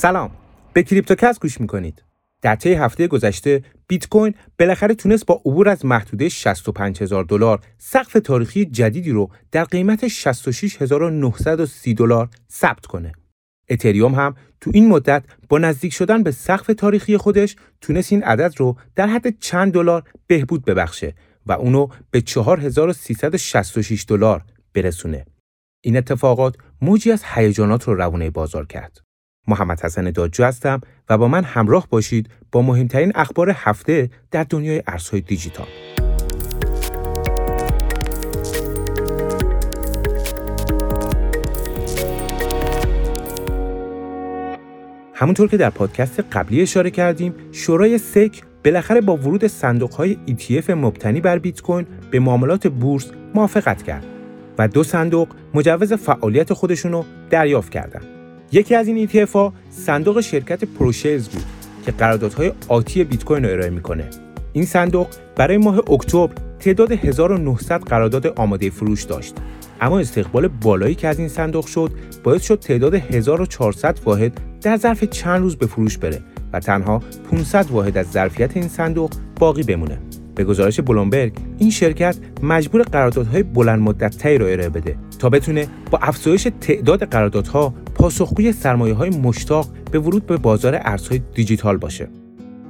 سلام به کریپتوکس گوش می‌کنید در طی هفته گذشته بیت کوین بالاخره تونست با عبور از محدوده 65 هزار دلار سقف تاریخی جدیدی رو در قیمت 66930 دلار ثبت کنه. اتریوم هم تو این مدت با نزدیک شدن به سقف تاریخی خودش تونست این عدد رو در حد چند دلار بهبود ببخشه و اونو به 4366 دلار برسونه. این اتفاقات موجی از هیجانات رو روونه بازار کرد. محمد حسن دادجو هستم و با من همراه باشید با مهمترین اخبار هفته در دنیای ارزهای دیجیتال. همونطور که در پادکست قبلی اشاره کردیم، شورای سک بالاخره با ورود صندوق‌های ETF مبتنی بر بیت کوین به معاملات بورس موافقت کرد و دو صندوق مجوز فعالیت خودشون رو دریافت کردند. یکی از این ETF ها صندوق شرکت پروشیز بود که قراردادهای آتی بیت کوین رو ارائه می‌کنه. این صندوق برای ماه اکتبر تعداد 1900 قرارداد آماده فروش داشت. اما استقبال بالایی که از این صندوق شد باعث شد تعداد 1400 واحد در ظرف چند روز به فروش بره و تنها 500 واحد از ظرفیت این صندوق باقی بمونه. به گزارش بلومبرگ این شرکت مجبور قراردادهای بلند مدتتری را ارائه بده تا بتونه با افزایش تعداد قراردادها پاسخگوی سرمایه های مشتاق به ورود به بازار ارزهای دیجیتال باشه.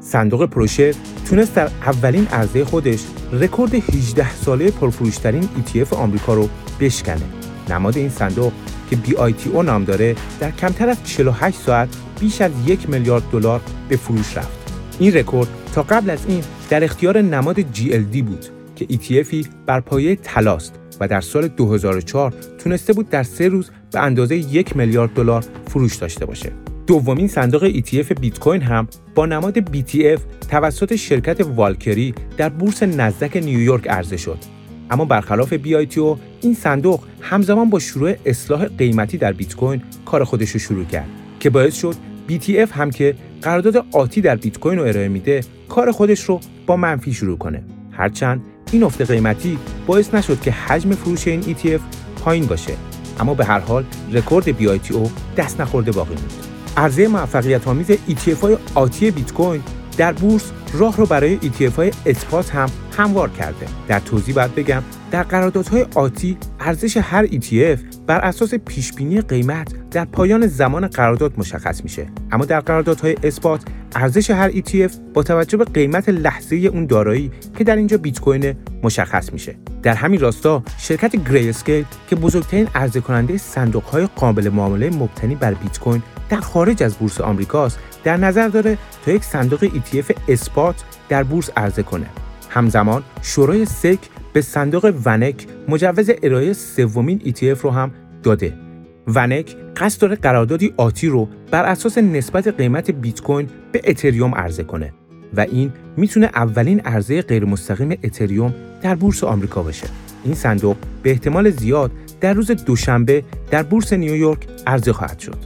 صندوق پروشه تونست در اولین عرضه خودش رکورد 18 ساله پرفروشترین ETF آمریکا رو بشکنه. نماد این صندوق که BITO نام داره در کمتر از 48 ساعت بیش از یک میلیارد دلار به فروش رفت. این رکورد تا قبل از این در اختیار نماد GLD بود که ETFی بر پایه تلاست و در سال 2004 تونسته بود در سه روز به اندازه یک میلیارد دلار فروش داشته باشه. دومین صندوق ETF بیت کوین هم با نماد BTF توسط شرکت والکری در بورس نزدک نیویورک عرضه شد. اما برخلاف BITO این صندوق همزمان با شروع اصلاح قیمتی در بیت کوین کار خودش رو شروع کرد که باعث شد BTF هم که قرارداد آتی در بیت کوین رو ارائه میده کار خودش رو با منفی شروع کنه. هرچند این افت قیمتی باعث نشد که حجم فروش این ETF پایین باشه اما به هر حال رکورد BITO دست نخورده باقی موند. عرضه موفقیت آمیز ETF های آتی بیت کوین در بورس راه رو برای ETF های اثبات هم هموار کرده. در توضیح باید بگم در قراردادهای آتی ارزش هر ETF بر اساس پیشبینی قیمت در پایان زمان قرارداد مشخص میشه. اما در قراردادهای اثبات ارزش هر ETF با توجه به قیمت لحظه اون دارایی که در اینجا بیت کوین مشخص میشه. در همین راستا شرکت گری اسکیل که بزرگترین عرضه کننده صندوق های قابل معامله مبتنی بر بیت کوین در خارج از بورس آمریکاست در نظر داره تا یک صندوق ETF اثبات در بورس عرضه کنه. همزمان شورای سک به صندوق ونک مجوز ارائه سومین ETF رو هم داده. ونک قصد داره قراردادی آتی رو بر اساس نسبت قیمت بیت کوین به اتریوم عرضه کنه و این می‌تونه اولین عرضه غیر مستقیم اتریوم در بورس آمریکا باشه. این صندوق به احتمال زیاد در روز دوشنبه در بورس نیویورک عرضه خواهد شد.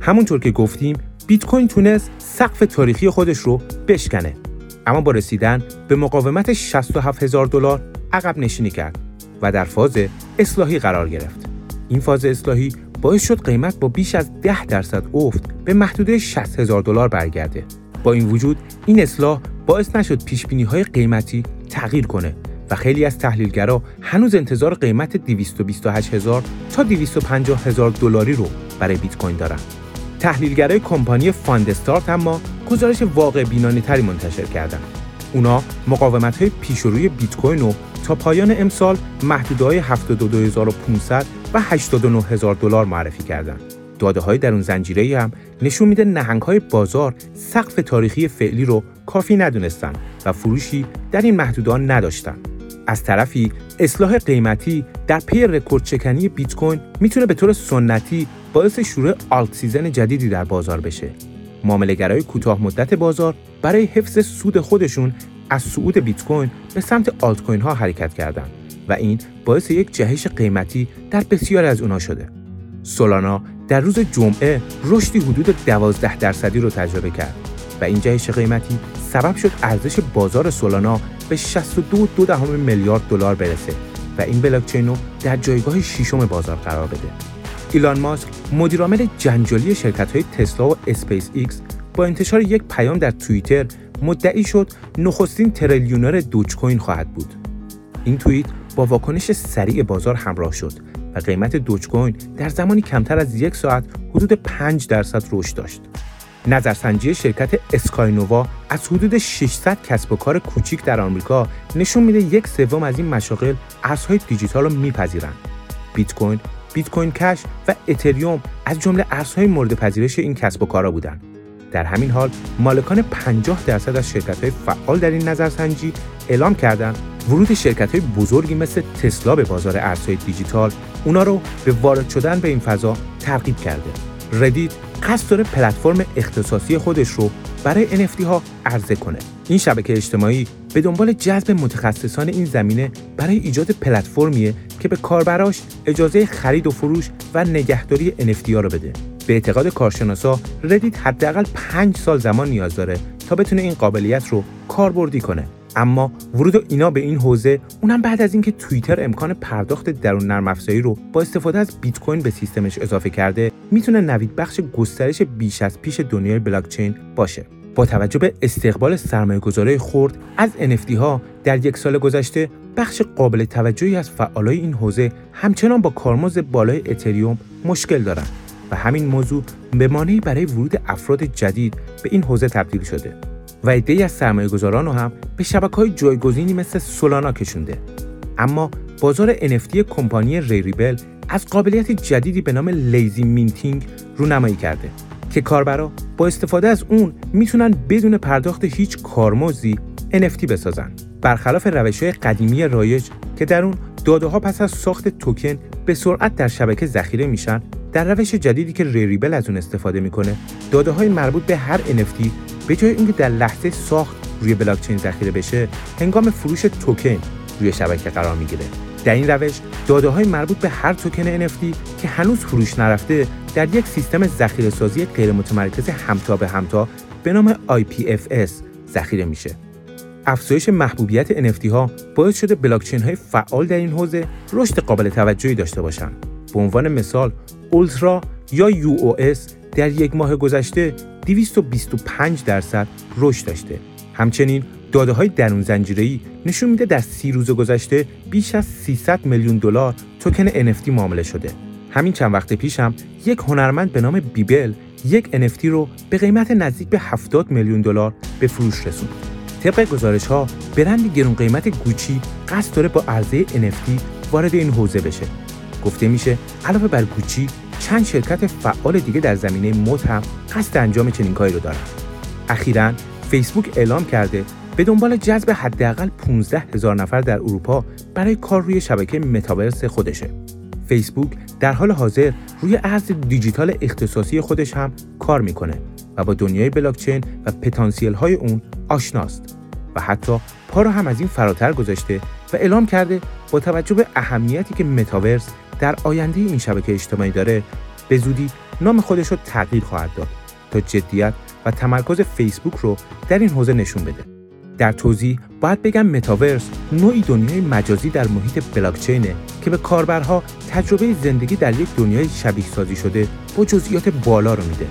همونطور که گفتیم بیت کوین تونست سقف تاریخی خودش رو بشکنه اما با رسیدن به مقاومت 67 هزار دلار عقب نشینی کرد و در فاز اصلاحی قرار گرفت. این فاز اصلاحی باعث شد قیمت با بیش از 10 درصد افت به محدوده 60 هزار دلار برگرده. با این وجود این اصلاح باعث نشد پیش های قیمتی تغییر کنه و خیلی از تحلیلگرا هنوز انتظار قیمت 228 هزار تا 250 هزار دلاری رو برای بیت کوین دارن. تحلیلگرای کمپانی Fundstrat اما گزارش واقع بینانه تری منتشر کردند. اونا مقاومت های پیش روی بیت کوین رو تا پایان امسال محدوده های 72500 و 89000 دلار معرفی کردند. داده های درون زنجیره هم نشون میده نهنگ های بازار سقف تاریخی فعلی رو کافی ندونستن و فروشی در این محدوده ها نداشتن. از طرفی اصلاح قیمتی در پی رکورد شکنی بیت کوین می‌تونه به طور سنتی باعث شروع altseason جدیدی در بازار بشه. معاملهگرای کوتاه مدت بازار برای حفظ سود خودشون از صعود بیت کوین به سمت آلت کوین ها حرکت کردند و این باعث یک جهش قیمتی در بسیاری از اونها شده. سولانا در روز جمعه رشدی حدود 12 درصدی رو تجربه کرد و این جهش قیمتی سبب شد ارزش بازار سولانا به 62.2 میلیارد دلار برسه و این بلاکچین رو در جایگاه ششم بازار قرار بده. ایلان ماسک مدیرعامل جنجالی شرکت های تسلا و اسپیس ایکس با انتشار یک پیام در توییتر مدعی شد نخستین تریلیونر دوج کوین خواهد بود. این توییت با واکنش سریع بازار همراه شد و قیمت دوج کوین در زمانی کمتر از یک ساعت حدود 5 درصد رشد داشت. نظرسنجی شرکت Skynova از حدود 600 کسب و کار کوچیک در آمریکا نشون میده یک سوم از این مشاغل ارزهای دیجیتال رو میپذیرند. بیت کوین، بیت کوین کش و اتریوم از جمله ارزهای مورد پذیرش این کسب و کارها بودند. در همین حال مالکان 50 درصد از شرکت های فعال در این نظرسنجی اعلام کردند ورود شرکت های بزرگی مثل تسلا به بازار ارزهای دیجیتال اونا رو به وارد شدن به این فضا ترغیب کرده. ردیت قصد داره پلتفرم اختصاصی خودش رو برای NFT ها عرضه کنه. این شبکه اجتماعی به دنبال جذب متخصصان این زمینه برای ایجاد پلتفرمیه که به کاربراش اجازه خرید و فروش و نگهداری NFT ها رو بده. به اعتقاد کارشناسا ردیت حداقل 5 سال زمان نیاز داره تا بتونه این قابلیت رو کاربردی کنه اما ورود اینا به این حوزه اونم بعد از اینکه توییتر امکان پرداخت درون نرم افزاری رو با استفاده از بیت کوین به سیستمش اضافه کرده می‌تونه نوید بخش گسترش بیش از پیش دنیای بلاکچین باشه. با توجه به استقبال سرمایه گذارای خرد از NFT ها در یک سال گذشته بخش قابل توجهی از فعالای این حوزه همچنان با کارمزد بالای اتریوم مشکل دارند و همین موضوع به مانعی برای ورود افراد جدید به این حوزه تبدیل شده. و عدهای از سرمایه گذاران رو هم به شبکه های جایگزینی مثل سولانا کشونده. اما بازار NFT کمپانی Rarible از قابلیت جدیدی به نام lazy minting رونمایی کرده که کاربرا با استفاده از اون می‌تونن بدون پرداخت هیچ کارمزدی NFT بسازن. برخلاف روش های قدیمی رایج که در اون داده ها پس از ساخت توکن به سرعت در شبکه ذخیره میشن در روش جدیدی که ریریبل از اون استفاده می‌کنه داده های مربوط به هر NFT به جای اینکه در لحظه ساخت روی بلاکچین ذخیره بشه هنگام فروش توکن روی شبکه قرار می‌گیره در این روش داده های مربوط به هر توکن NFT که هنوز فروش نرفته در یک سیستم ذخیره سازی غیر متمرکز همتا به همتا به نام IPFS ذخیره میشه افزایش محبوبیت NFT ها باعث شده بلاکچین های فعال در این حوزه رشد قابل توجهی داشته باشند. به عنوان مثال اولترا یا UOS در یک ماه گذشته 225 درصد رشد داشته. همچنین داده های درون زنجیره‌ای نشون میده در سی روز گذشته بیش از 300 میلیون دلار توکن NFT معامله شده. همین چند وقت پیش هم یک هنرمند به نام بیبل یک NFT رو به قیمت نزدیک به 70 میلیون دلار به فروش رسوند. طبق گزارش ها برند گرون قیمت گوچی قصد داره با عرضه NFT وارد این حوزه بشه گفته میشه علاوه بر گوچی چند شرکت فعال دیگه در زمینه مد هم قصد انجام چنین کاری رو دارن. اخیرا فیسبوک اعلام کرده به دنبال جذب حداقل 15 هزار نفر در اروپا برای کار روی شبکه متاورس خودشه. فیسبوک در حال حاضر روی ارز دیجیتال اختصاصی خودش هم کار می‌کنه و با دنیای بلاکچین و پتانسیل های اون آشناست و حتی پا رو هم از این فراتر گذاشته و اعلام کرده با توجه به اهمیتی که متاورس در آینده این شبکه اجتماعی داره به زودی نام خودش رو تغییر خواهد داد تا جدیت و تمرکز فیسبوک رو در این حوزه نشون بده. در توضیح باید بگم متاورس نوعی دنیای مجازی در محیط بلاکچینه که به کاربرها تجربه زندگی در یک دنیای شبیه سازی شده با جزئیات بالا رو میده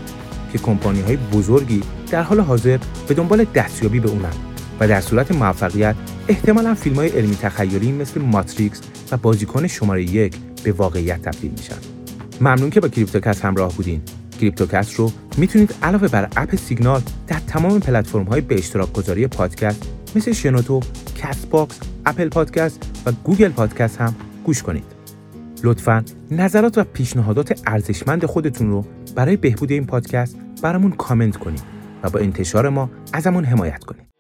که کمپانی های بزرگی در حال حاضر به دنبال دستیابی به اونن و در صورت موفقیت احتمالا فیلم های علمی تخیلی مثل ماتریکس و بازیکن شماره یک به واقعیت تبدیل میشن ممنون که با کریپتوکست همراه بودین کریپتوکست رو می‌تونید علاوه بر اپ سیگنال در تمام پلتفرم های به اشتراک گذاری پادکست مثل شنوتو، Castbox، Apple Podcast و Google Podcast هم گوش کنید. لطفا نظرات و پیشنهادات ارزشمند خودتون رو برای بهبود این پادکست برامون کامنت کنید و با انتشار ما ازمون حمایت کنید.